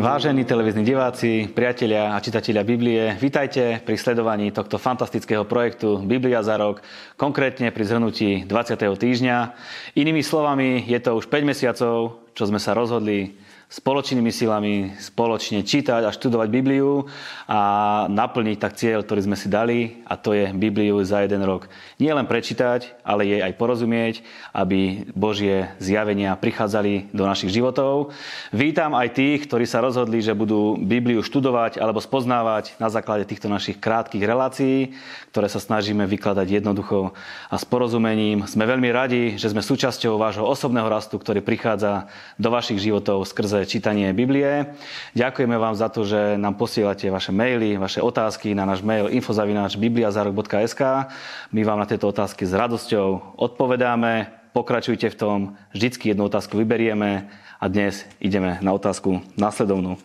Vážení televízni diváci, priatelia a čitatelia Biblie, vitajte pri sledovaní tohto fantastického projektu Biblia za rok, konkrétne pri zhrnutí 20. týždňa. Inými slovami, je to už 5 mesiacov, čo sme sa rozhodli spoločnými silami spoločne čítať a študovať Bibliu a naplniť tak cieľ, ktorý sme si dali a to je Bibliu za jeden rok. Nie len prečítať, ale jej aj porozumieť, aby Božie zjavenia prichádzali do našich životov. Vítam aj tých, ktorí sa rozhodli, že budú Bibliu študovať alebo spoznávať na základe týchto našich krátkých relácií, ktoré sa snažíme vykladať jednoducho a s porozumením. Sme veľmi radi, že sme súčasťou vášho osobného rastu, ktorý prichádza do vašich životov skrze čítanie Biblie. Ďakujeme vám za to, že nám posielate vaše maily, vaše otázky na náš mail infozavináč.bibliazarok.sk. My vám na tieto otázky s radosťou odpovedáme. Pokračujte v tom, vždycky jednu otázku vyberieme a dnes ideme na otázku následovnú.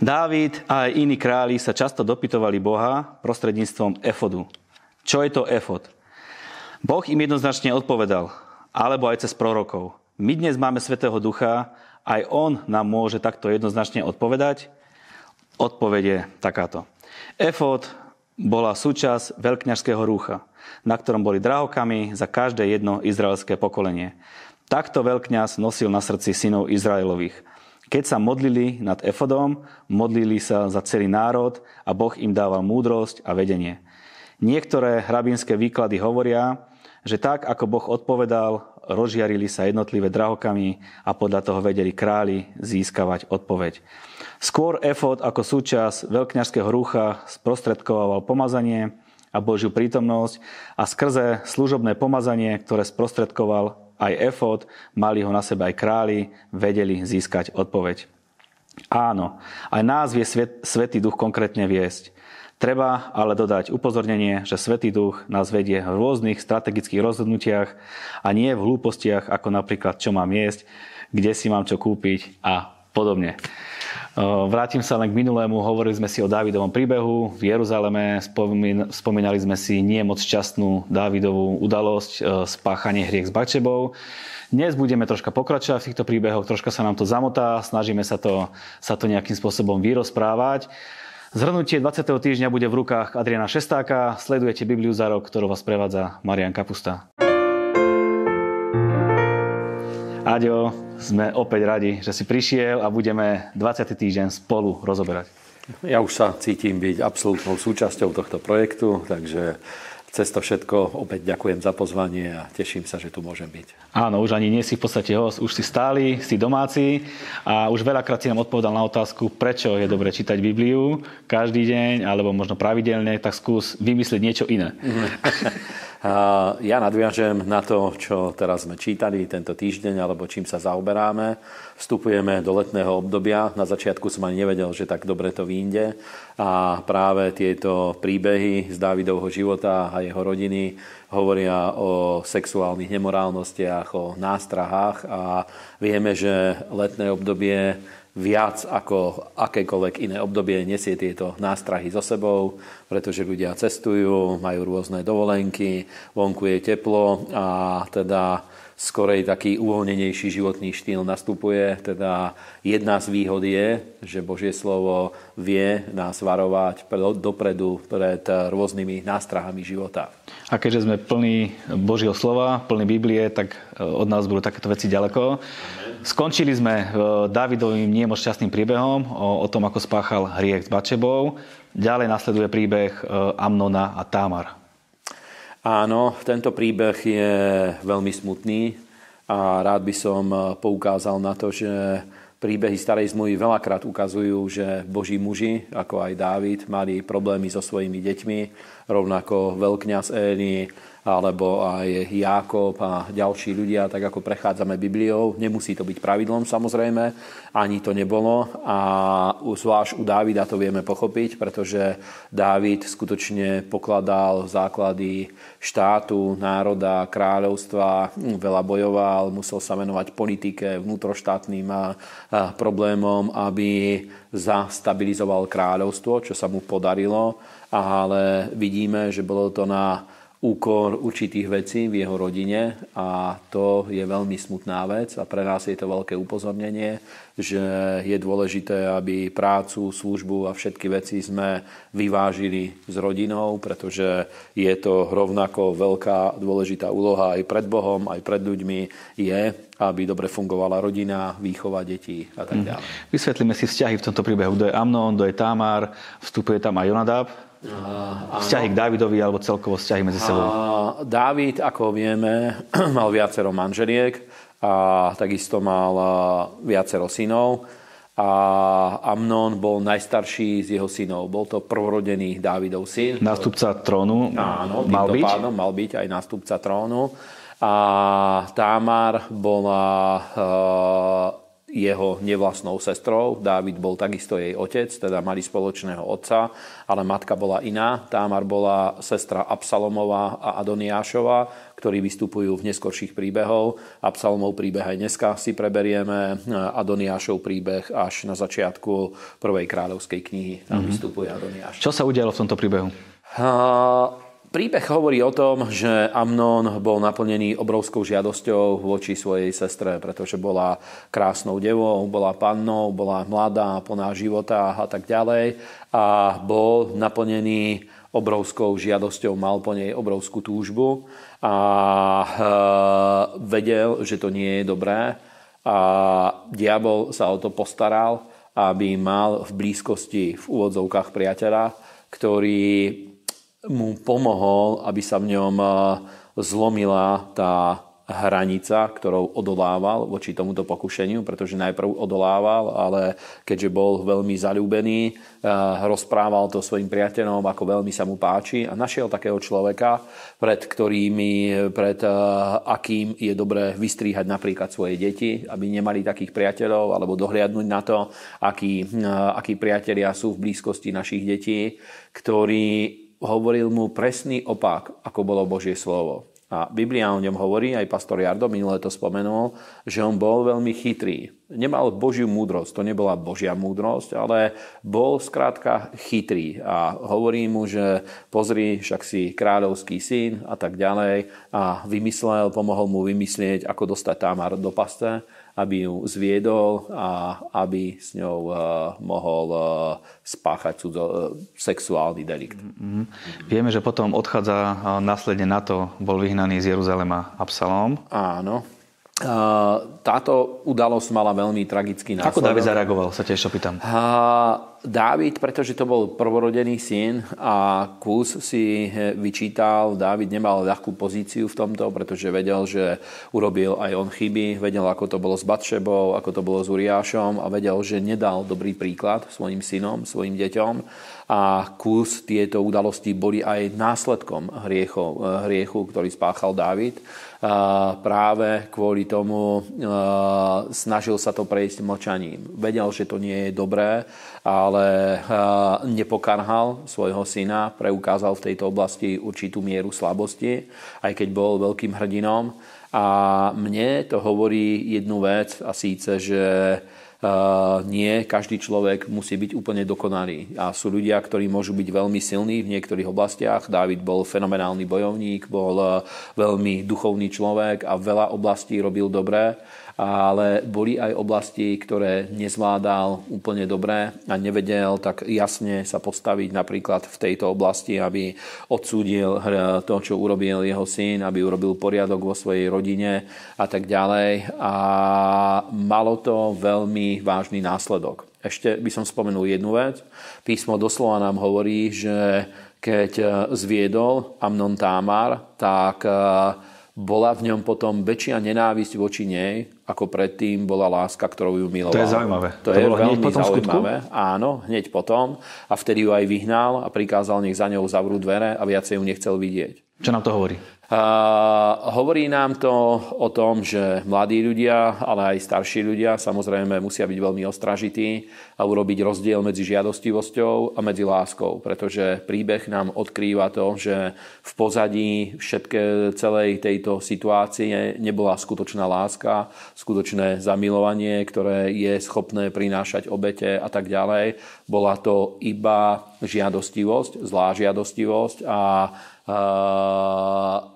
Dávid a aj iní králi sa často dopytovali Boha prostredníctvom efodu. Čo je to efod? Boh im jednoznačne odpovedal, alebo aj cez prorokov. My dnes máme Svetého Ducha aj on nám môže takto jednoznačne odpovedať. Odpoveď je takáto. Efod bola súčasť veľkňažského rúcha, na ktorom boli drahokami za každé jedno izraelské pokolenie. Takto veľkňaz nosil na srdci synov Izraelových. Keď sa modlili nad Efodom, modlili sa za celý národ a Boh im dával múdrosť a vedenie. Niektoré hrabinské výklady hovoria, že tak, ako Boh odpovedal, rozžiarili sa jednotlivé drahokami a podľa toho vedeli králi získavať odpoveď. Skôr efod ako súčasť veľkňažského rúcha sprostredkoval pomazanie a Božiu prítomnosť a skrze služobné pomazanie, ktoré sprostredkoval aj efod, mali ho na sebe aj králi, vedeli získať odpoveď. Áno, aj nás vie Svetý Duch konkrétne viesť. Treba ale dodať upozornenie, že Svetý Duch nás vedie v rôznych strategických rozhodnutiach a nie v hlúpostiach, ako napríklad čo mám jesť, kde si mám čo kúpiť a podobne. Vrátim sa len k minulému, hovorili sme si o Dávidovom príbehu v Jeruzaleme, spomínali sme si nie moc šťastnú Dávidovú udalosť, spáchanie hriech s Bačebou. Dnes budeme troška pokračovať v týchto príbehoch, troška sa nám to zamotá, snažíme sa to, sa to nejakým spôsobom vyrozprávať. Zhrnutie 20. týždňa bude v rukách Adriana Šestáka. Sledujete Bibliu za rok, ktorú vás prevádza Marian Kapusta. Aďo, sme opäť radi, že si prišiel a budeme 20. týždeň spolu rozoberať. Ja už sa cítim byť absolútnou súčasťou tohto projektu, takže cez to všetko opäť ďakujem za pozvanie a teším sa, že tu môžem byť. Áno, už ani nie si v podstate host, už si stály, si domáci a už veľakrát si nám odpovedal na otázku, prečo je dobre čítať Bibliu každý deň alebo možno pravidelne, tak skús vymyslieť niečo iné. Ja nadviažem na to, čo teraz sme čítali tento týždeň, alebo čím sa zaoberáme. Vstupujeme do letného obdobia. Na začiatku som ani nevedel, že tak dobre to vyjde. A práve tieto príbehy z Dávidovho života a jeho rodiny hovoria o sexuálnych nemorálnostiach, o nástrahách a vieme, že letné obdobie viac ako akékoľvek iné obdobie nesie tieto nástrahy so sebou, pretože ľudia cestujú, majú rôzne dovolenky, vonku je teplo a teda skorej taký uvoľnenejší životný štýl nastupuje. Teda jedna z výhod je, že Božie slovo vie nás varovať dopredu pred rôznymi nástrahami života. A keďže sme plní Božieho slova, plní Biblie, tak e, od nás budú takéto veci ďaleko. Skončili sme e, Davidovým nie moc šťastným príbehom o, o tom, ako spáchal hriech s Bačebou. Ďalej nasleduje príbeh e, Amnona a Támar. Áno, tento príbeh je veľmi smutný a rád by som poukázal na to, že príbehy starej zmluvy veľakrát ukazujú, že boží muži, ako aj Dávid, mali problémy so svojimi deťmi, rovnako veľkňaz Éli, alebo aj Jákob a ďalší ľudia, tak ako prechádzame Bibliou. Nemusí to byť pravidlom samozrejme, ani to nebolo. A zvlášť u Dávida to vieme pochopiť, pretože Dávid skutočne pokladal základy štátu, národa, kráľovstva, veľa bojoval, musel sa venovať politike, vnútroštátnym problémom, aby zastabilizoval kráľovstvo, čo sa mu podarilo, ale vidíme, že bolo to na úkor určitých vecí v jeho rodine a to je veľmi smutná vec a pre nás je to veľké upozornenie, že je dôležité, aby prácu, službu a všetky veci sme vyvážili s rodinou, pretože je to rovnako veľká dôležitá úloha aj pred Bohom, aj pred ľuďmi je, aby dobre fungovala rodina, výchova detí a tak mhm. ďalej. Vysvetlíme si vzťahy v tomto príbehu. Kto je Amnon, kto je Tamar, vstupuje tam aj Jonadab. Vzťahy k Dávidovi alebo celkovo vzťahy medzi sebou? Dávid, ako vieme, mal viacero manželiek a takisto mal viacero synov. A Amnon bol najstarší z jeho synov. Bol to prvorodený Dávidov syn. Nástupca trónu Áno, mal byť? Pádom mal byť aj nástupca trónu. A Támar bola jeho nevlastnou sestrou. Dávid bol takisto jej otec, teda mali spoločného otca, ale matka bola iná. Támar bola sestra Absalomova a Adoniášova, ktorí vystupujú v neskorších príbehov. Absalomov príbeh aj dneska si preberieme, Adoniášov príbeh až na začiatku prvej kráľovskej knihy. Tam mm-hmm. vystupuje Adoniáš. Čo sa udialo v tomto príbehu? Uh, Príbeh hovorí o tom, že Amnon bol naplnený obrovskou žiadosťou voči svojej sestre, pretože bola krásnou devou, bola pannou, bola mladá, plná života a tak ďalej. A bol naplnený obrovskou žiadosťou, mal po nej obrovskú túžbu a e, vedel, že to nie je dobré. A diabol sa o to postaral, aby mal v blízkosti v úvodzovkách priateľa, ktorý mu pomohol, aby sa v ňom zlomila tá hranica, ktorou odolával voči tomuto pokušeniu, pretože najprv odolával, ale keďže bol veľmi zalúbený, rozprával to svojim priateľom, ako veľmi sa mu páči a našiel takého človeka, pred ktorými, pred akým je dobré vystríhať napríklad svoje deti, aby nemali takých priateľov, alebo dohliadnúť na to, akí, akí priatelia sú v blízkosti našich detí, ktorí hovoril mu presný opak, ako bolo Božie slovo. A Biblia o ňom hovorí, aj pastor Jardo minule to spomenul, že on bol veľmi chytrý. Nemal Božiu múdrosť, to nebola Božia múdrosť, ale bol skrátka chytrý. A hovorí mu, že pozri, však si kráľovský syn a tak ďalej. A vymyslel, pomohol mu vymyslieť, ako dostať Tamar do paste aby ju zviedol a aby s ňou uh, mohol uh, spáchať cudzo, uh, sexuálny delikt. Mm-hmm. Vieme, že potom odchádza následne na to, bol vyhnaný z Jeruzalema Absalom. Áno. Táto udalosť mala veľmi tragický následok. Ako David zareagoval, sa tiež opýtam. Dávid, pretože to bol prvorodený syn a Kus si vyčítal, Dávid nemal ľahkú pozíciu v tomto, pretože vedel, že urobil aj on chyby, vedel, ako to bolo s Batšebou, ako to bolo s Uriášom a vedel, že nedal dobrý príklad svojim synom, svojim deťom a kus tieto udalosti boli aj následkom hriechov, hriechu, ktorý spáchal Dávid. Práve kvôli tomu snažil sa to prejsť mlčaním. Vedel, že to nie je dobré, ale nepokarhal svojho syna, preukázal v tejto oblasti určitú mieru slabosti, aj keď bol veľkým hrdinom. A mne to hovorí jednu vec a síce, že nie každý človek musí byť úplne dokonalý. A sú ľudia, ktorí môžu byť veľmi silní v niektorých oblastiach. Dávid bol fenomenálny bojovník, bol e, veľmi duchovný človek a veľa oblastí robil dobré ale boli aj oblasti, ktoré nezvládal úplne dobre a nevedel tak jasne sa postaviť napríklad v tejto oblasti, aby odsúdil to, čo urobil jeho syn, aby urobil poriadok vo svojej rodine a tak ďalej. A malo to veľmi vážny následok. Ešte by som spomenul jednu vec. Písmo doslova nám hovorí, že keď zviedol Amnon Támar, tak bola v ňom potom väčšia nenávisť voči nej, ako predtým bola láska, ktorou ju miloval. To je zaujímavé. To, to je bolo veľmi potom zaujímavé. Skutku? Áno, hneď potom. A vtedy ju aj vyhnal a prikázal, nech za ňou zavrú dvere a viacej ju nechcel vidieť. Čo nám to hovorí? Hovorí nám to o tom, že mladí ľudia, ale aj starší ľudia samozrejme musia byť veľmi ostražití a urobiť rozdiel medzi žiadostivosťou a medzi láskou, pretože príbeh nám odkrýva to, že v pozadí všetké celej tejto situácie nebola skutočná láska, skutočné zamilovanie, ktoré je schopné prinášať obete a tak ďalej. Bola to iba žiadostivosť, zlá žiadostivosť a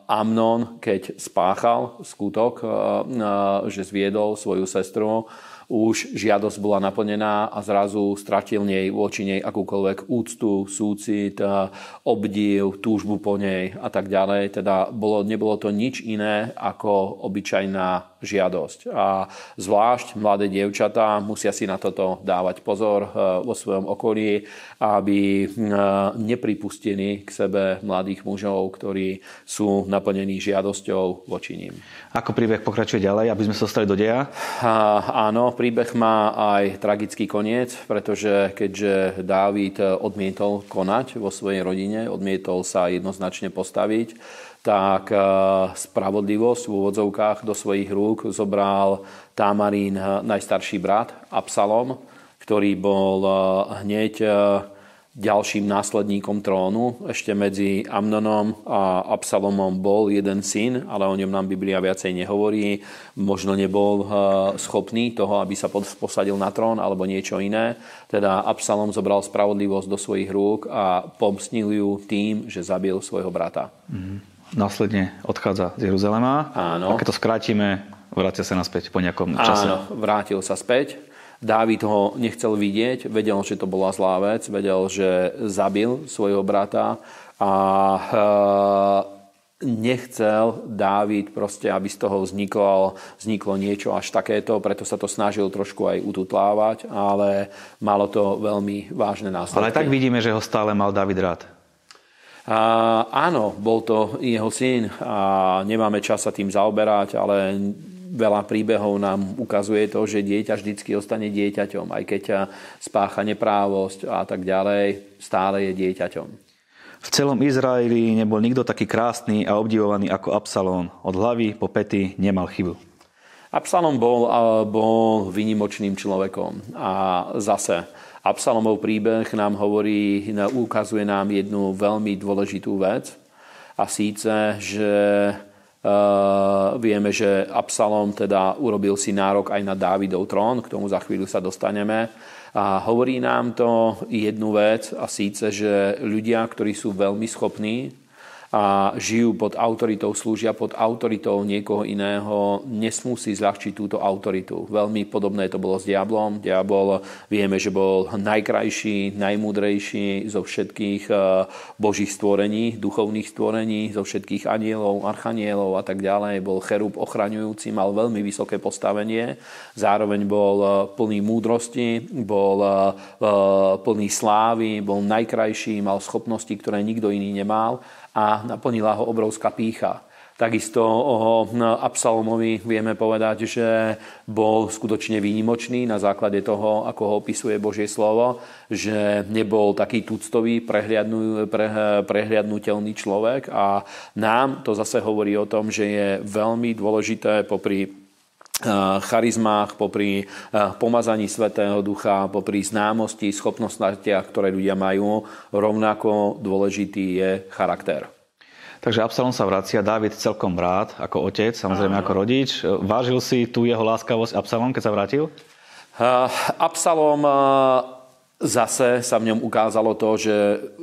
Amnon, keď spáchal skutok, že zviedol svoju sestru, už žiadosť bola naplnená a zrazu stratil nej voči nej akúkoľvek úctu, súcit, obdiv, túžbu po nej a tak ďalej. Teda bolo, nebolo to nič iné ako obyčajná žiadosť. A zvlášť mladé dievčatá musia si na toto dávať pozor eh, vo svojom okolí, aby eh, nepripustili k sebe mladých mužov, ktorí sú naplnení žiadosťou voči ním. Ako príbeh pokračuje ďalej, aby sme sa dostali do deja? A, áno, príbeh má aj tragický koniec, pretože keďže Dávid odmietol konať vo svojej rodine, odmietol sa jednoznačne postaviť, tak eh, spravodlivosť v úvodzovkách do svojich rúk zobral Tamarín eh, najstarší brat Absalom, ktorý bol eh, hneď ďalším následníkom trónu. Ešte medzi Amnonom a Absalomom bol jeden syn, ale o ňom nám Biblia viacej nehovorí. Možno nebol schopný toho, aby sa posadil na trón alebo niečo iné. Teda Absalom zobral spravodlivosť do svojich rúk a pomstnil ju tým, že zabil svojho brata. Mm-hmm následne odchádza z Jeruzalema. Áno. A keď to skrátime, vrácia sa naspäť po nejakom čase. Áno, vrátil sa späť. Dávid ho nechcel vidieť, vedel, že to bola zlá vec, vedel, že zabil svojho brata a e, nechcel Dávid proste, aby z toho vzniklo, vzniklo niečo až takéto, preto sa to snažil trošku aj ututlávať, ale malo to veľmi vážne následky. Ale tak vidíme, že ho stále mal Dávid rád. Áno, bol to jeho syn a nemáme čas sa tým zaoberať, ale veľa príbehov nám ukazuje to, že dieťa vždycky ostane dieťaťom, aj keď spácha neprávosť a tak ďalej, stále je dieťaťom. V celom Izraeli nebol nikto taký krásny a obdivovaný ako Absalón. Od hlavy po pety nemal chybu. Absalom bol, bol vynimočným človekom a zase Absalomov príbeh nám hovorí, ukazuje nám jednu veľmi dôležitú vec a síce, že Uh, vieme, že Absalom teda urobil si nárok aj na Dávidov trón, k tomu za chvíľu sa dostaneme. A hovorí nám to jednu vec a síce, že ľudia, ktorí sú veľmi schopní, a žijú pod autoritou, slúžia pod autoritou niekoho iného, nesmú si zľahčiť túto autoritu. Veľmi podobné to bolo s diablom. Diabol vieme, že bol najkrajší, najmúdrejší zo všetkých e, božích stvorení, duchovných stvorení, zo všetkých anielov, archanielov a tak ďalej. Bol cherub ochraňujúci, mal veľmi vysoké postavenie, zároveň bol e, plný múdrosti, bol e, plný slávy, bol najkrajší, mal schopnosti, ktoré nikto iný nemal a naplnila ho obrovská pícha. Takisto o Absalomovi vieme povedať, že bol skutočne výnimočný na základe toho, ako ho opisuje Božie slovo, že nebol taký tuctový, pre, prehliadnutelný človek a nám to zase hovorí o tom, že je veľmi dôležité popri charizmách, popri pomazaní Svetého Ducha, popri známosti, schopnostiach, ktoré ľudia majú, rovnako dôležitý je charakter. Takže Absalom sa vracia, Dávid celkom rád, ako otec, samozrejme ako rodič. Vážil si tu jeho láskavosť Absalom, keď sa vrátil? Absalom Zase sa v ňom ukázalo to, že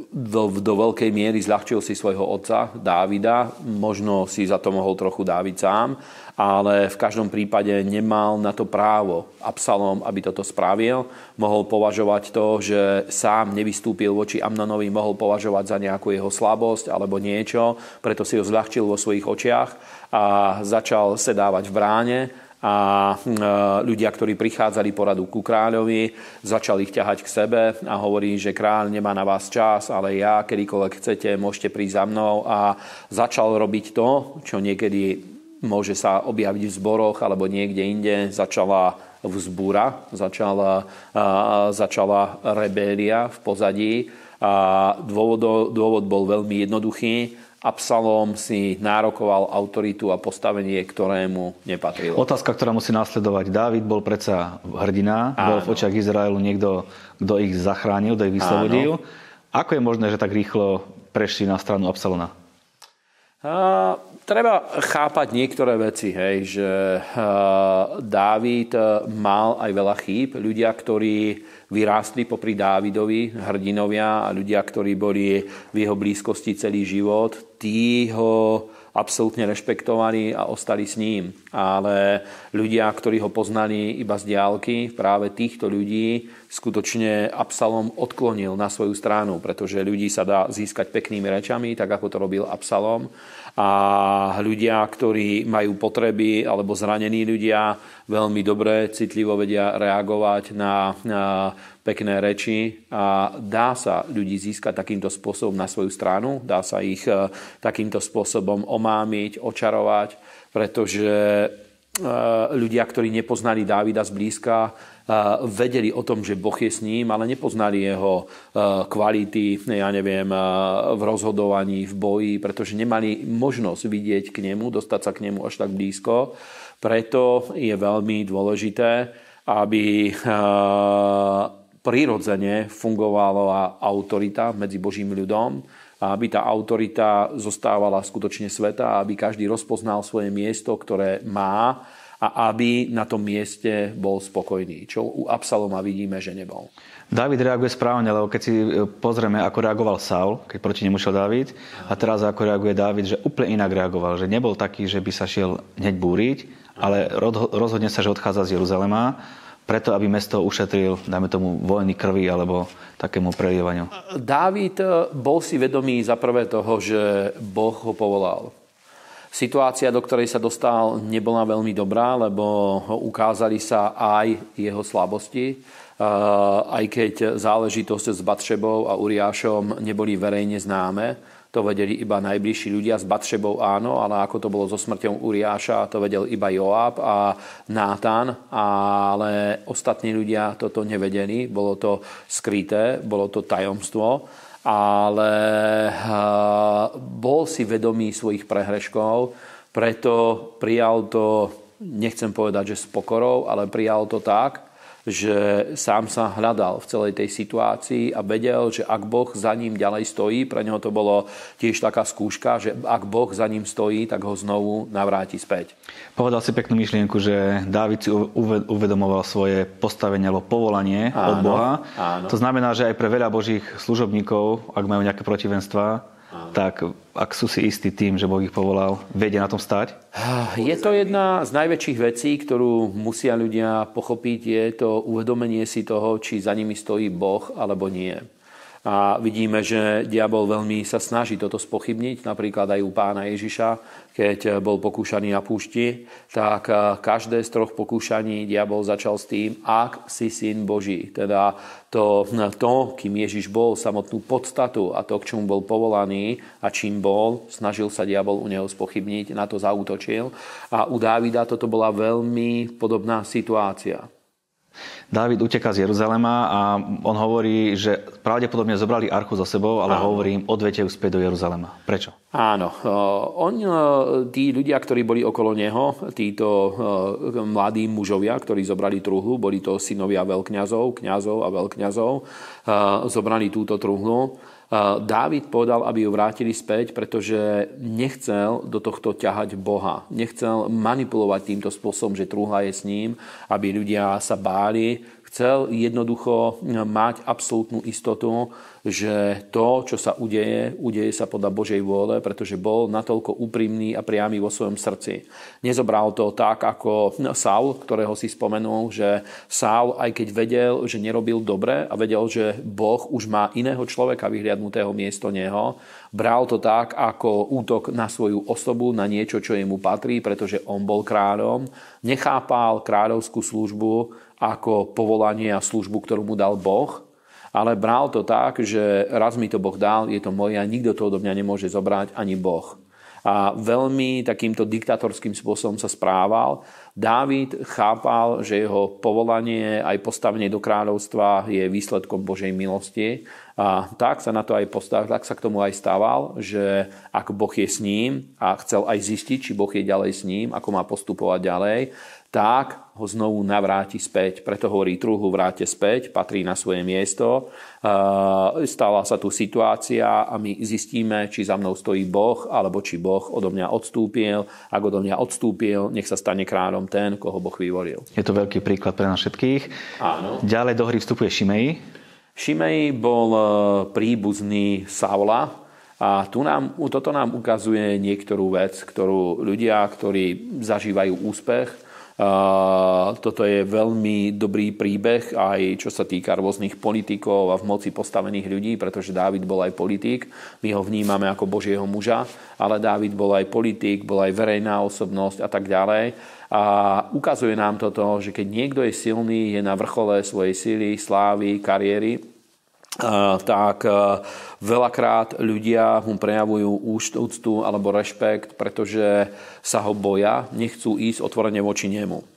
do, do veľkej miery zľahčil si svojho otca Dávida. Možno si za to mohol trochu Dávid sám, ale v každom prípade nemal na to právo Absalom, aby toto spravil. Mohol považovať to, že sám nevystúpil voči Amnonovi, mohol považovať za nejakú jeho slabosť alebo niečo, preto si ho zľahčil vo svojich očiach a začal sedávať v bráne a hm, e, ľudia, ktorí prichádzali poradu ku kráľovi, začali ich ťahať k sebe a hovorí, že kráľ nemá na vás čas, ale ja, kedykoľvek chcete, môžete prísť za mnou. A začal robiť to, čo niekedy môže sa objaviť v zboroch alebo niekde inde, začala vzbúra, začala, začala rebélia v pozadí. A dôvod, dôvod bol veľmi jednoduchý Absalom si nárokoval autoritu a postavenie, ktorému nepatrilo. Otázka, ktorá musí následovať. Dávid bol predsa hrdina, Áno. bol v očiach Izraelu niekto, kto ich zachránil, kto ich vyslobodil. Ako je možné, že tak rýchlo prešli na stranu Absalona? A, treba chápať niektoré veci, hej, že a, Dávid mal aj veľa chýb. Ľudia, ktorí vyrástli popri Dávidovi, hrdinovia a ľudia, ktorí boli v jeho blízkosti celý život, tí ho absolútne rešpektovali a ostali s ním. Ale ľudia, ktorí ho poznali iba z diálky, práve týchto ľudí skutočne Absalom odklonil na svoju stranu, pretože ľudí sa dá získať peknými rečami, tak ako to robil Absalom a ľudia, ktorí majú potreby alebo zranení ľudia veľmi dobre, citlivo vedia reagovať na, na pekné reči. A dá sa ľudí získať takýmto spôsobom na svoju stranu, dá sa ich e, takýmto spôsobom omámiť, očarovať, pretože ľudia, ktorí nepoznali Dávida zblízka, vedeli o tom, že Boh je s ním, ale nepoznali jeho kvality, ja neviem, v rozhodovaní, v boji, pretože nemali možnosť vidieť k nemu, dostať sa k nemu až tak blízko. Preto je veľmi dôležité, aby prirodzene fungovala autorita medzi Božím ľudom, aby tá autorita zostávala skutočne sveta, aby každý rozpoznal svoje miesto, ktoré má a aby na tom mieste bol spokojný, čo u Absaloma vidíme, že nebol. David reaguje správne, lebo keď si e, pozrieme, ako reagoval Saul, keď proti nemu šiel David, a teraz ako reaguje David, že úplne inak reagoval, že nebol taký, že by sa šiel hneď búriť, ale rozhodne sa, že odchádza z Jeruzalema, preto, aby mesto ušetril, dajme tomu, vojny krvi alebo takému prelievaniu. Dávid e, bol si vedomý za prvé toho, že Boh ho povolal. Situácia, do ktorej sa dostal, nebola veľmi dobrá, lebo ukázali sa aj jeho slabosti, aj keď záležitosť s Batšebou a Uriášom neboli verejne známe. To vedeli iba najbližší ľudia. S Batšebou áno, ale ako to bolo so smrťou Uriáša, to vedel iba Joab a Nátan, ale ostatní ľudia toto nevedeli. Bolo to skryté, bolo to tajomstvo ale bol si vedomý svojich prehreškov, preto prijal to, nechcem povedať, že s pokorou, ale prijal to tak, že sám sa hľadal v celej tej situácii a vedel, že ak Boh za ním ďalej stojí, pre neho to bolo tiež taká skúška, že ak Boh za ním stojí, tak ho znovu navráti späť. Povedal si peknú myšlienku, že Dávid si uvedomoval svoje postavenie alebo povolanie áno, od Boha. Áno. To znamená, že aj pre veľa božích služobníkov, ak majú nejaké protivenstva, tak ak sú si istí tým, že Boh ich povolal, vedia na tom stať? Je to jedna z najväčších vecí, ktorú musia ľudia pochopiť, je to uvedomenie si toho, či za nimi stojí Boh alebo nie. A vidíme, že diabol veľmi sa snaží toto spochybniť, napríklad aj u pána Ježiša, keď bol pokúšaný na púšti, tak každé z troch pokúšaní diabol začal s tým, ak si syn Boží. Teda to, to, kým Ježiš bol, samotnú podstatu a to, k čomu bol povolaný a čím bol, snažil sa diabol u neho spochybniť, na to zautočil. A u Dávida toto bola veľmi podobná situácia. Dávid uteká z Jeruzalema a on hovorí, že pravdepodobne zobrali archu so sebou, ale Áno. hovorí im, odvete ju späť do Jeruzalema. Prečo? Áno. On, tí ľudia, ktorí boli okolo neho, títo mladí mužovia, ktorí zobrali truhlu, boli to synovia veľkňazov, kňazov a veľkňazov, zobrali túto truhlu Dávid povedal, aby ju vrátili späť, pretože nechcel do tohto ťahať Boha. Nechcel manipulovať týmto spôsobom, že trúhla je s ním, aby ľudia sa báli. Chcel jednoducho mať absolútnu istotu, že to, čo sa udeje, udeje sa podľa Božej vôle, pretože bol natoľko úprimný a priamy vo svojom srdci. Nezobral to tak, ako Saul, ktorého si spomenul, že Saul, aj keď vedel, že nerobil dobre a vedel, že Boh už má iného človeka vyhliadnutého miesto neho, bral to tak, ako útok na svoju osobu, na niečo, čo jemu patrí, pretože on bol kráľom, nechápal kráľovskú službu ako povolanie a službu, ktorú mu dal Boh, ale bral to tak, že raz mi to Boh dal, je to moje a nikto to odo mňa nemôže zobrať, ani Boh. A veľmi takýmto diktatorským spôsobom sa správal. Dávid chápal, že jeho povolanie aj postavenie do kráľovstva je výsledkom Božej milosti. A tak sa na to aj postavil, tak sa k tomu aj stával, že ak Boh je s ním a chcel aj zistiť, či Boh je ďalej s ním, ako má postupovať ďalej, tak ho znovu navráti späť. Preto hovorí truhlu vráte späť, patrí na svoje miesto. Stala sa tu situácia a my zistíme, či za mnou stojí Boh, alebo či Boh odo mňa odstúpil. Ak odo mňa odstúpil, nech sa stane kráľom ten, koho Boh vyvolil. Je to veľký príklad pre nás všetkých. Áno. Ďalej do hry vstupuje Šimei. Šimei bol e, príbuzný Saula, a tu nám, toto nám ukazuje niektorú vec, ktorú ľudia, ktorí zažívajú úspech, toto je veľmi dobrý príbeh aj čo sa týka rôznych politikov a v moci postavených ľudí, pretože Dávid bol aj politik. My ho vnímame ako Božieho muža, ale Dávid bol aj politik, bol aj verejná osobnosť a tak ďalej. A ukazuje nám toto, že keď niekto je silný, je na vrchole svojej sily, slávy, kariéry, tak veľakrát ľudia mu prejavujú úctu alebo rešpekt, pretože sa ho boja, nechcú ísť otvorene voči nemu.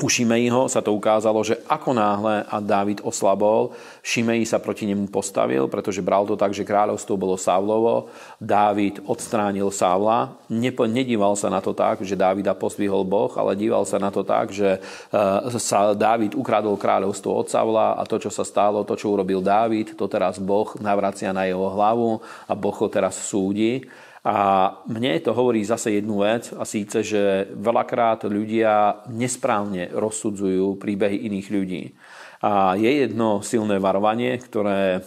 U Šimejho sa to ukázalo, že ako náhle a Dávid oslabol, Šimej sa proti nemu postavil, pretože bral to tak, že kráľovstvo bolo Savlovo, Dávid odstránil Savla, nedíval sa na to tak, že Dávida pozdvihol Boh, ale díval sa na to tak, že e, sa Dávid ukradol kráľovstvo od Savla a to, čo sa stalo, to, čo urobil Dávid, to teraz Boh navracia na jeho hlavu a Boh ho teraz súdi. A mne to hovorí zase jednu vec a síce, že veľakrát ľudia nesprávne rozsudzujú príbehy iných ľudí. A je jedno silné varovanie, ktoré e,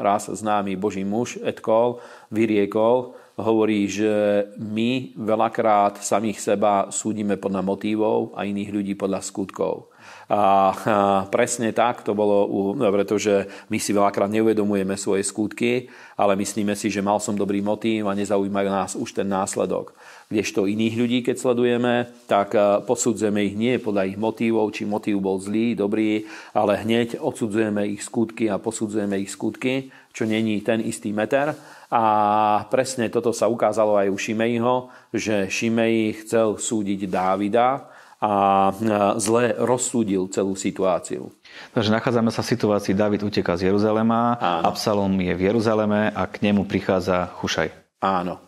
raz známy Boží muž Edkol vyriekol, hovorí, že my veľakrát samých seba súdime podľa motívov a iných ľudí podľa skutkov. A, presne tak to bolo, u, pretože my si veľakrát neuvedomujeme svoje skutky, ale myslíme si, že mal som dobrý motív a nezaujímajú nás už ten následok. Kdežto iných ľudí, keď sledujeme, tak posudzujeme ich nie podľa ich motívov, či motív bol zlý, dobrý, ale hneď odsudzujeme ich skutky a posudzujeme ich skutky, čo není ten istý meter. A presne toto sa ukázalo aj u Šimejho, že Šimej chcel súdiť Dávida, a zle rozsúdil celú situáciu. Takže nachádzame sa v situácii, David uteká z Jeruzalema, Áno. Absalom je v Jeruzaleme a k nemu prichádza Chušaj. Áno.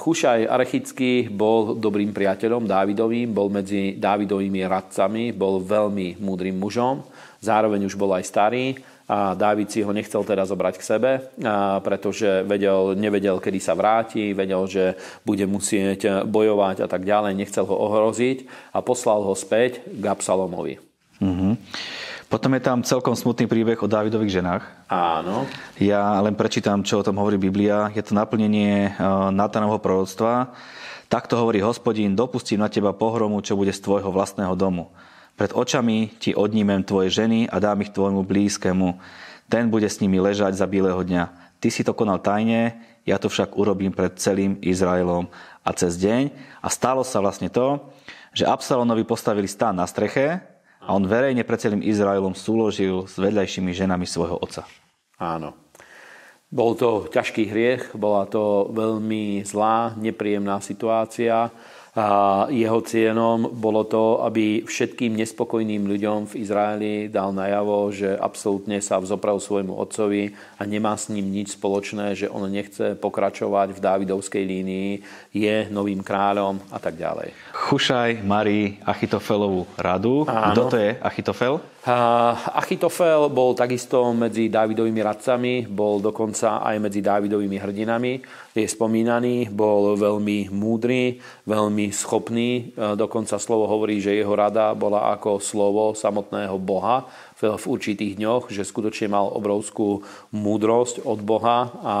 Chušaj Arechický bol dobrým priateľom Dávidovým, bol medzi Dávidovými radcami, bol veľmi múdrym mužom, zároveň už bol aj starý a Dávid si ho nechcel teda zobrať k sebe, pretože vedel, nevedel, kedy sa vráti, vedel, že bude musieť bojovať a tak ďalej, nechcel ho ohroziť a poslal ho späť k Absalomovi. Mm-hmm. Potom je tam celkom smutný príbeh o Dávidových ženách. Áno. Ja len prečítam, čo o tom hovorí Biblia. Je to naplnenie e, Natanovho proroctva. Takto hovorí hospodín, dopustím na teba pohromu, čo bude z tvojho vlastného domu. Pred očami ti odnímem tvoje ženy a dám ich tvojmu blízkemu. Ten bude s nimi ležať za bieleho dňa. Ty si to konal tajne, ja to však urobím pred celým Izraelom. A cez deň, a stalo sa vlastne to, že Absalonovi postavili stán na streche a on verejne pred celým Izraelom súložil s vedľajšími ženami svojho otca. Áno. Bol to ťažký hriech, bola to veľmi zlá, nepríjemná situácia a jeho cieľom bolo to, aby všetkým nespokojným ľuďom v Izraeli dal najavo, že absolútne sa vzopravil svojmu otcovi a nemá s ním nič spoločné, že on nechce pokračovať v Dávidovskej línii, je novým kráľom a tak ďalej. Chušaj marí Achitofelovú radu. Áno. Kto to je Achitofel? Achitofel bol takisto medzi Dávidovými radcami, bol dokonca aj medzi Dávidovými hrdinami. Je spomínaný, bol veľmi múdry, veľmi schopný. Dokonca slovo hovorí, že jeho rada bola ako slovo samotného Boha v určitých dňoch, že skutočne mal obrovskú múdrosť od Boha a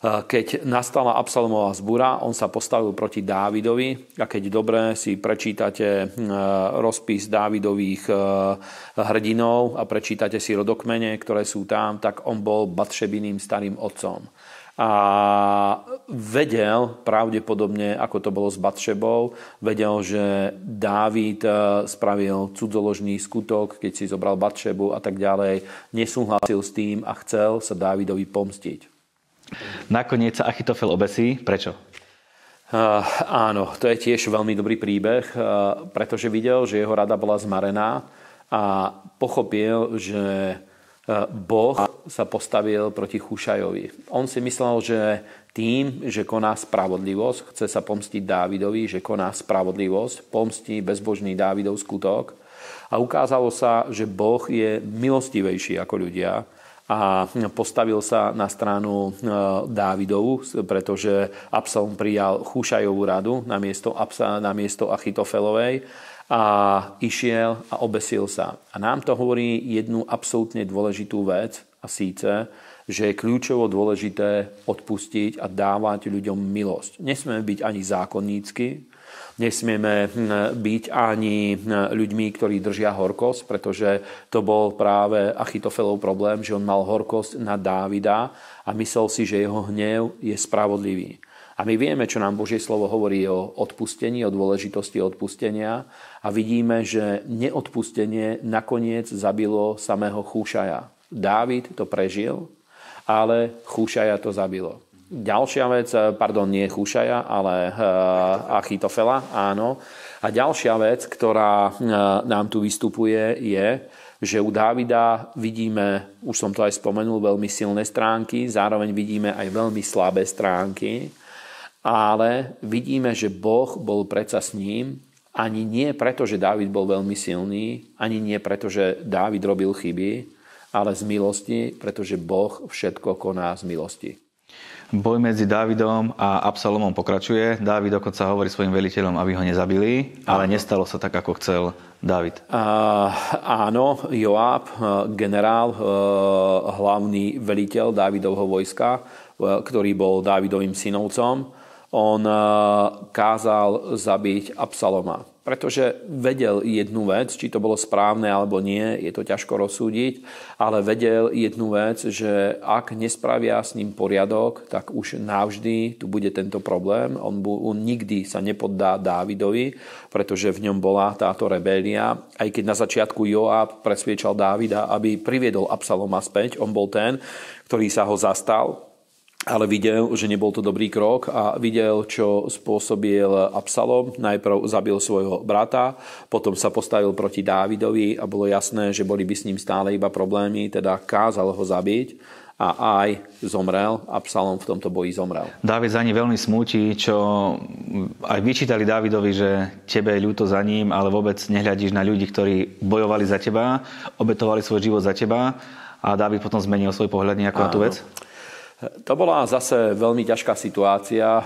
keď nastala Absalomová zbúra, on sa postavil proti Dávidovi a keď dobre si prečítate rozpis Dávidových hrdinov a prečítate si rodokmene, ktoré sú tam, tak on bol Batšebiným starým otcom a vedel pravdepodobne, ako to bolo s Batšebou, vedel, že Dávid spravil cudzoložný skutok, keď si zobral Batšebu a tak ďalej, nesúhlasil s tým a chcel sa Dávidovi pomstiť. Nakoniec sa Achitofel obesí. Prečo? Uh, áno, to je tiež veľmi dobrý príbeh, uh, pretože videl, že jeho rada bola zmarená a pochopil, že Boh sa postavil proti Chušajovi. On si myslel, že tým, že koná spravodlivosť, chce sa pomstiť Dávidovi, že koná spravodlivosť, pomstí bezbožný Dávidov skutok. A ukázalo sa, že Boh je milostivejší ako ľudia a postavil sa na stranu e, Dávidovu, pretože Absalom prijal Chušajovú radu na miesto, na miesto Achitofelovej a išiel a obesil sa. A nám to hovorí jednu absolútne dôležitú vec a síce, že je kľúčovo dôležité odpustiť a dávať ľuďom milosť. Nesmieme byť ani zákonnícky, nesmieme hm, byť ani hm, ľuďmi, ktorí držia horkosť, pretože to bol práve Achitofelov problém, že on mal horkosť na Dávida a myslel si, že jeho hnev je spravodlivý. A my vieme, čo nám Božie slovo hovorí o odpustení, o dôležitosti odpustenia a vidíme, že neodpustenie nakoniec zabilo samého Chúšaja. Dávid to prežil, ale Chúšaja to zabilo. Ďalšia vec, eh, pardon, nie Chúšaja, ale uh, Achitofela, áno. A ďalšia vec, ktorá uh, nám tu vystupuje, je, že u Dávida vidíme, už som to aj spomenul, veľmi silné stránky, zároveň vidíme aj veľmi slabé stránky, ale vidíme, že Boh bol predsa s ním, ani nie preto, že Dávid bol veľmi silný, ani nie preto, že Dávid robil chyby, ale z milosti, pretože Boh všetko koná z milosti. Boj medzi Dávidom a Absalomom pokračuje. Dávid dokonca hovorí svojim veliteľom, aby ho nezabili, ale nestalo sa tak, ako chcel Dávid. Uh, áno, Joab, generál, hlavný veliteľ Dávidovho vojska, ktorý bol Dávidovým synovcom, on kázal zabiť Absaloma pretože vedel jednu vec, či to bolo správne alebo nie, je to ťažko rozsúdiť, ale vedel jednu vec, že ak nespravia s ním poriadok, tak už navždy tu bude tento problém. On, bu, on nikdy sa nepoddá Dávidovi, pretože v ňom bola táto rebélia. Aj keď na začiatku Joab presviečal Dávida, aby priviedol Absaloma späť, on bol ten, ktorý sa ho zastal, ale videl, že nebol to dobrý krok a videl, čo spôsobil Absalom. Najprv zabil svojho brata, potom sa postavil proti Dávidovi a bolo jasné, že boli by s ním stále iba problémy, teda kázal ho zabiť a aj zomrel. Absalom v tomto boji zomrel. Dávid za ní veľmi smúti, čo aj vyčítali Dávidovi, že tebe je ľúto za ním, ale vôbec nehľadíš na ľudí, ktorí bojovali za teba, obetovali svoj život za teba a Dávid potom zmenil svoj pohľad nejakú na tú vec? To bola zase veľmi ťažká situácia eh,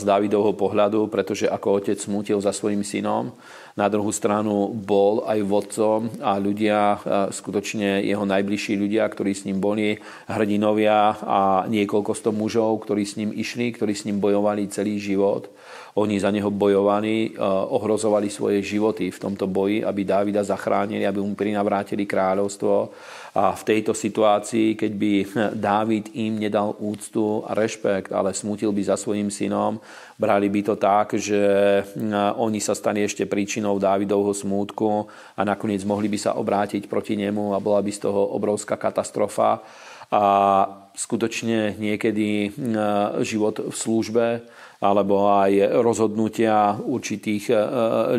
z Dávidovho pohľadu, pretože ako otec smútil za svojim synom, na druhú stranu bol aj vodcom a ľudia, eh, skutočne jeho najbližší ľudia, ktorí s ním boli, hrdinovia a niekoľko sto mužov, ktorí s ním išli, ktorí s ním bojovali celý život. Oni za neho bojovali, eh, ohrozovali svoje životy v tomto boji, aby Dávida zachránili, aby mu prinavrátili kráľovstvo a v tejto situácii, keď by Dávid im nedal úctu a rešpekt, ale smutil by za svojim synom, brali by to tak, že oni sa stali ešte príčinou Dávidovho smútku a nakoniec mohli by sa obrátiť proti nemu a bola by z toho obrovská katastrofa. A skutočne niekedy život v službe alebo aj rozhodnutia určitých e,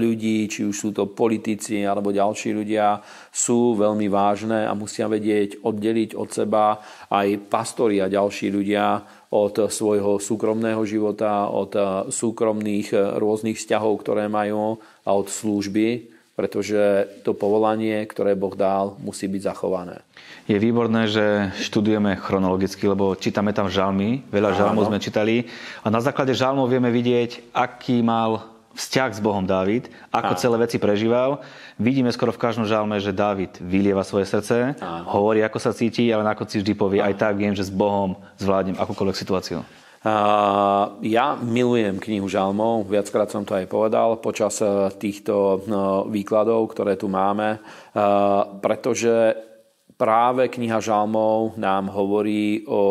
ľudí, či už sú to politici alebo ďalší ľudia, sú veľmi vážne a musia vedieť oddeliť od seba aj pastori a ďalší ľudia od svojho súkromného života, od e, súkromných e, rôznych vzťahov, ktoré majú a od služby, pretože to povolanie, ktoré Boh dal, musí byť zachované je výborné, že študujeme chronologicky, lebo čítame tam žalmy, veľa žalmov sme čítali a na základe žalmov vieme vidieť, aký mal vzťah s Bohom Dávid, ako Áno. celé veci prežíval. Vidíme skoro v každom žalme, že Dávid vylieva svoje srdce, Áno. hovorí, ako sa cíti, ale na konci vždy povie, Áno. aj tak viem, že s Bohom zvládnem akúkoľvek situáciu. Ja milujem knihu Žalmov, viackrát som to aj povedal počas eh, týchto no, výkladov, ktoré tu máme, eh, pretože práve kniha Žalmov nám hovorí o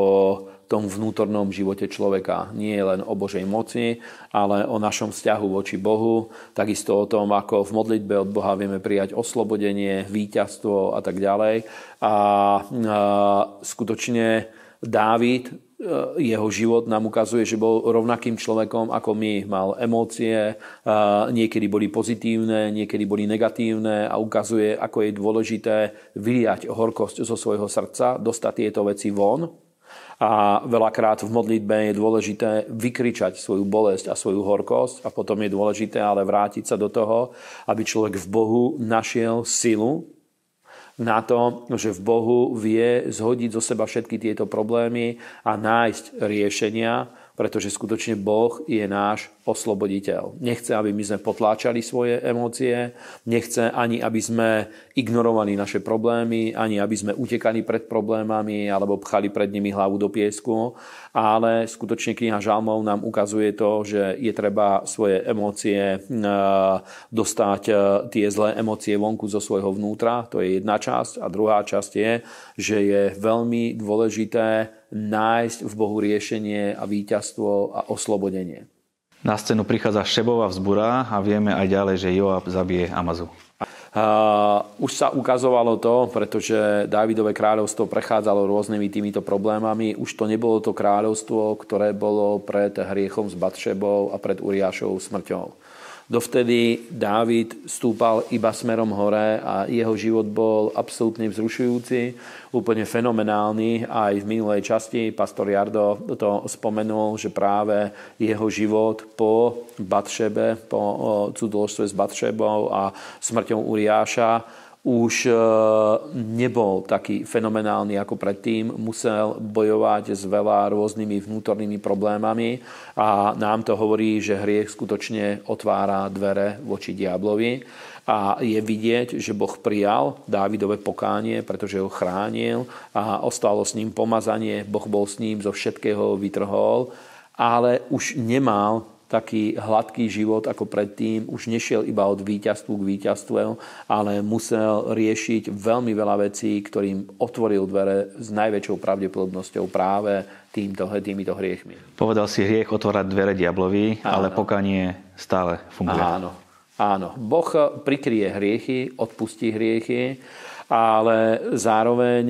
tom vnútornom živote človeka. Nie len o Božej moci, ale o našom vzťahu voči Bohu. Takisto o tom, ako v modlitbe od Boha vieme prijať oslobodenie, víťazstvo a tak ďalej. A, a skutočne Dávid jeho život nám ukazuje, že bol rovnakým človekom ako my. Mal emócie, niekedy boli pozitívne, niekedy boli negatívne a ukazuje, ako je dôležité vyliať horkosť zo svojho srdca, dostať tieto veci von. A veľakrát v modlitbe je dôležité vykričať svoju bolesť a svoju horkosť a potom je dôležité ale vrátiť sa do toho, aby človek v Bohu našiel silu na to, že v Bohu vie zhodiť zo seba všetky tieto problémy a nájsť riešenia, pretože skutočne Boh je náš osloboditeľ. Nechce, aby my sme potláčali svoje emócie, nechce ani, aby sme ignorovali naše problémy, ani aby sme utekali pred problémami alebo pchali pred nimi hlavu do piesku, ale skutočne kniha Žalmov nám ukazuje to, že je treba svoje emócie e, dostať e, tie zlé emócie vonku zo svojho vnútra, to je jedna časť a druhá časť je, že je veľmi dôležité nájsť v Bohu riešenie a víťazstvo a oslobodenie. Na scénu prichádza Šebová vzbura a vieme aj ďalej, že Joab zabije Amazu. Uh, už sa ukazovalo to, pretože Dávidové kráľovstvo prechádzalo rôznymi týmito problémami. Už to nebolo to kráľovstvo, ktoré bolo pred hriechom s Batšebou a pred Uriášovou smrťou. Dovtedy Dávid stúpal iba smerom hore a jeho život bol absolútne vzrušujúci, úplne fenomenálny. Aj v minulej časti pastor Jardo to spomenul, že práve jeho život po Batšebe, po cudoložstve s Batšebou a smrťou Uriáša už e, nebol taký fenomenálny ako predtým, musel bojovať s veľa rôznymi vnútornými problémami a nám to hovorí, že hriech skutočne otvára dvere voči diablovi. A je vidieť, že Boh prijal Dávidové pokánie, pretože ho chránil a ostalo s ním pomazanie, Boh bol s ním, zo všetkého vytrhol, ale už nemal taký hladký život ako predtým. Už nešiel iba od víťazstvu k víťazstvu, ale musel riešiť veľmi veľa vecí, ktorým otvoril dvere s najväčšou pravdepodobnosťou práve týmto, týmito hriechmi. Povedal si hriech otvárať dvere diablovi, áno. ale pokanie stále funguje. Áno, áno. Boh prikrie hriechy, odpustí hriechy, ale zároveň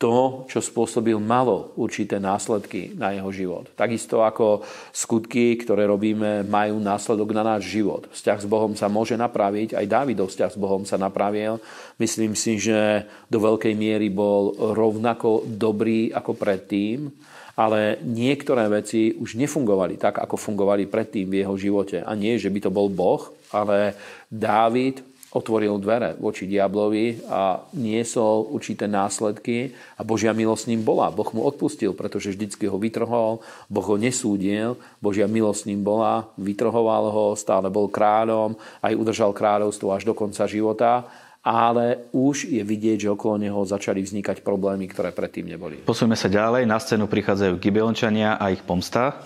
to, čo spôsobil, malo určité následky na jeho život. Takisto ako skutky, ktoré robíme, majú následok na náš život. Vzťah s Bohom sa môže napraviť, aj Dávidov vzťah s Bohom sa napravil. Myslím si, že do veľkej miery bol rovnako dobrý ako predtým, ale niektoré veci už nefungovali tak, ako fungovali predtým v jeho živote. A nie, že by to bol Boh, ale Dávid otvoril dvere voči diablovi a niesol určité následky a Božia milosť s ním bola. Boh mu odpustil, pretože vždycky ho vytrhol, Boh ho nesúdil, Božia milosť s ním bola, vytrhoval ho, stále bol kráľom, aj udržal kráľovstvo až do konca života, ale už je vidieť, že okolo neho začali vznikať problémy, ktoré predtým neboli. Posujeme sa ďalej, na scénu prichádzajú Gibeončania a ich pomsta.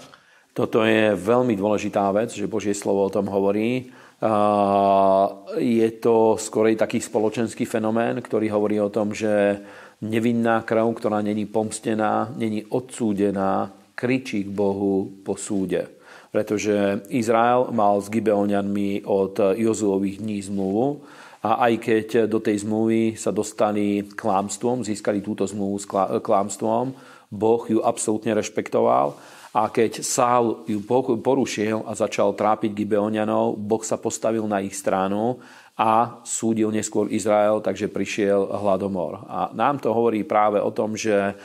Toto je veľmi dôležitá vec, že Božie slovo o tom hovorí je to skorej taký spoločenský fenomén, ktorý hovorí o tom, že nevinná krv, ktorá není pomstená, není odsúdená, kričí k Bohu po súde. Pretože Izrael mal s Gibeonianmi od Jozuových dní zmluvu a aj keď do tej zmluvy sa dostali klámstvom, získali túto zmluvu s klámstvom, Boh ju absolútne rešpektoval a keď Sál ju porušil a začal trápiť Gibeonianov, Boh sa postavil na ich stranu a súdil neskôr Izrael, takže prišiel hladomor. A nám to hovorí práve o tom, že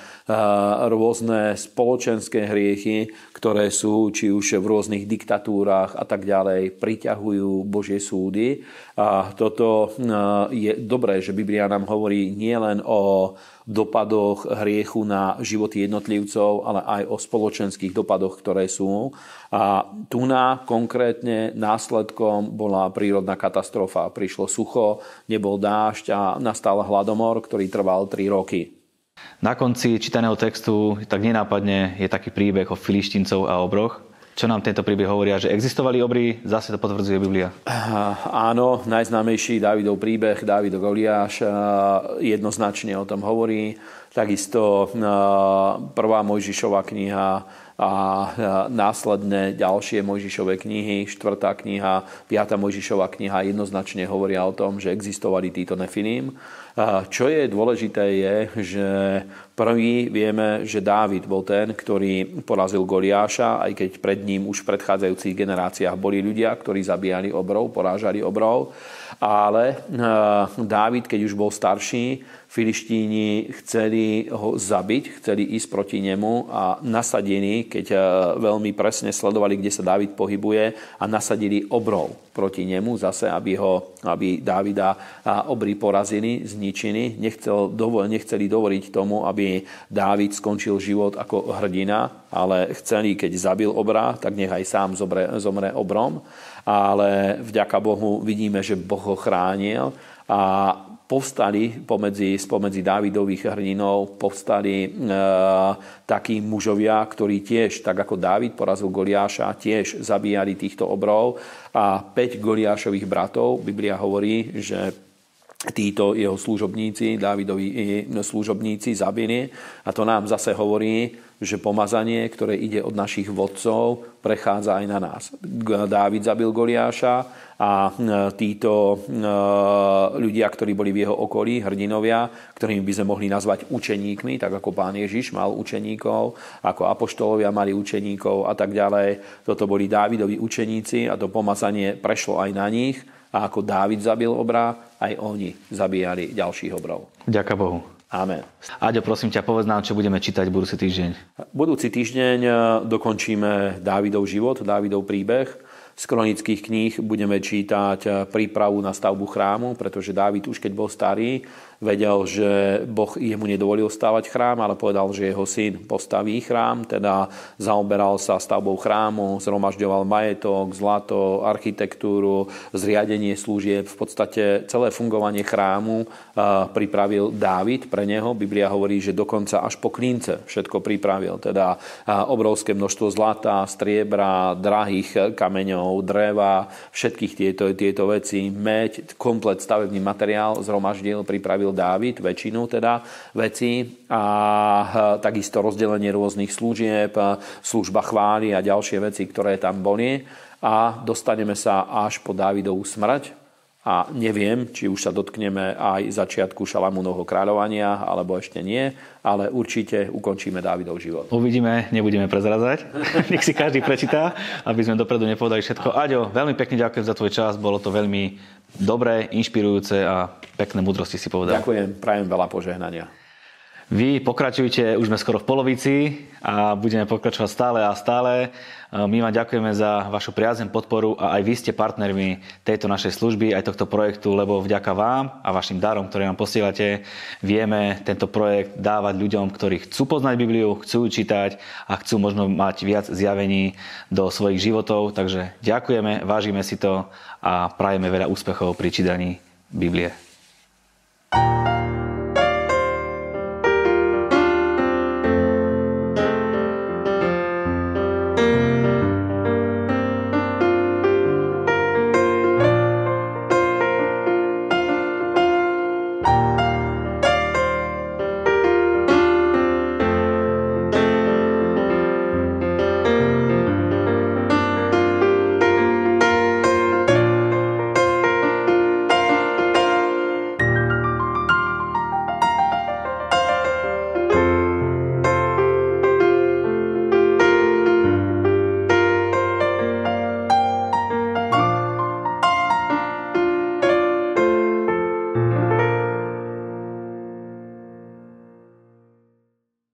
rôzne spoločenské hriechy, ktoré sú či už v rôznych diktatúrach a tak ďalej, priťahujú Božie súdy. A toto je dobré, že Biblia nám hovorí nielen o dopadoch hriechu na životy jednotlivcov, ale aj o spoločenských dopadoch, ktoré sú. A tu na konkrétne následkom bola prírodná katastrofa. Prišlo sucho, nebol dážď a nastal hladomor, ktorý trval 3 roky. Na konci čítaného textu tak nenápadne je taký príbeh o filištincov a obroch. Čo nám tento príbeh hovoria? Že existovali obry? Zase to potvrdzuje Biblia. Áno, najznámejší Dávidov príbeh, Dávidov Goliáš jednoznačne o tom hovorí. takisto prvá Mojžišová kniha, a následné ďalšie Mojžišové knihy, štvrtá kniha, piata Mojžišová kniha jednoznačne hovoria o tom, že existovali títo nefiním. Čo je dôležité je, že prvý vieme, že Dávid bol ten, ktorý porazil Goliáša, aj keď pred ním už v predchádzajúcich generáciách boli ľudia, ktorí zabíjali obrov, porážali obrov. Ale Dávid, keď už bol starší, Filištíni chceli ho zabiť, chceli ísť proti nemu a nasadení, keď eh, veľmi presne sledovali, kde sa Dávid pohybuje a nasadili obrov proti nemu zase, aby, ho, aby Dávida obry porazili, zničili. Nechcel, dovol, nechceli dovoliť tomu, aby Dávid skončil život ako hrdina, ale chceli, keď zabil obra, tak nech aj sám zomre, zomre obrom. Ale vďaka Bohu vidíme, že Boh ho chránil a povstali pomedzi, spomedzi Dávidových hrdinov, povstali e, takí mužovia, ktorí tiež, tak ako Dávid porazil Goliáša, tiež zabíjali týchto obrov a 5 Goliášových bratov, Biblia hovorí, že títo jeho služobníci, Dávidovi služobníci zabili. A to nám zase hovorí, že pomazanie, ktoré ide od našich vodcov, prechádza aj na nás. Dávid zabil Goliáša a e, títo e, ľudia, ktorí boli v jeho okolí, hrdinovia, ktorými by sme mohli nazvať učeníkmi, tak ako pán Ježiš mal učeníkov, ako apoštolovia mali učeníkov a tak ďalej. Toto boli Dávidovi učeníci a to pomazanie prešlo aj na nich. A ako Dávid zabil obrá, aj oni zabíjali ďalších obrov. Ďakujem Bohu. Amen. Aďo, prosím ťa, povedz nám, čo budeme čítať budúci týždeň. Budúci týždeň e, dokončíme Dávidov život, Dávidov príbeh. Z kronických kníh budeme čítať e, prípravu na stavbu chrámu, pretože Dávid už keď bol starý, vedel, že Boh jemu nedovolil stavať chrám, ale povedal, že jeho syn postaví chrám, teda zaoberal sa stavbou chrámu, zhromažďoval majetok, zlato, architektúru, zriadenie služieb, v podstate celé fungovanie chrámu pripravil Dávid pre neho. Biblia hovorí, že dokonca až po klince všetko pripravil, teda obrovské množstvo zlata, striebra, drahých kameňov, dreva, všetkých tieto, tieto veci, meď, komplet stavebný materiál zhromaždil, pripravil robil Dávid, väčšinu teda vecí a takisto rozdelenie rôznych služieb, služba chvály a ďalšie veci, ktoré tam boli a dostaneme sa až po Dávidovú smrť, a neviem, či už sa dotkneme aj začiatku Šalamúnovho kráľovania, alebo ešte nie, ale určite ukončíme Dávidov život. Uvidíme, nebudeme prezrazať. Nech si každý prečíta, aby sme dopredu nepovedali všetko. Aďo, veľmi pekne ďakujem za tvoj čas, bolo to veľmi dobré, inšpirujúce a pekné múdrosti si povedal. Ďakujem, prajem veľa požehnania. Vy pokračujte, už sme skoro v polovici a budeme pokračovať stále a stále. My vám ďakujeme za vašu priazen podporu a aj vy ste partnermi tejto našej služby, aj tohto projektu, lebo vďaka vám a vašim darom, ktoré nám posielate, vieme tento projekt dávať ľuďom, ktorí chcú poznať Bibliu, chcú čítať a chcú možno mať viac zjavení do svojich životov. Takže ďakujeme, vážime si to a prajeme veľa úspechov pri čítaní Biblie. thank you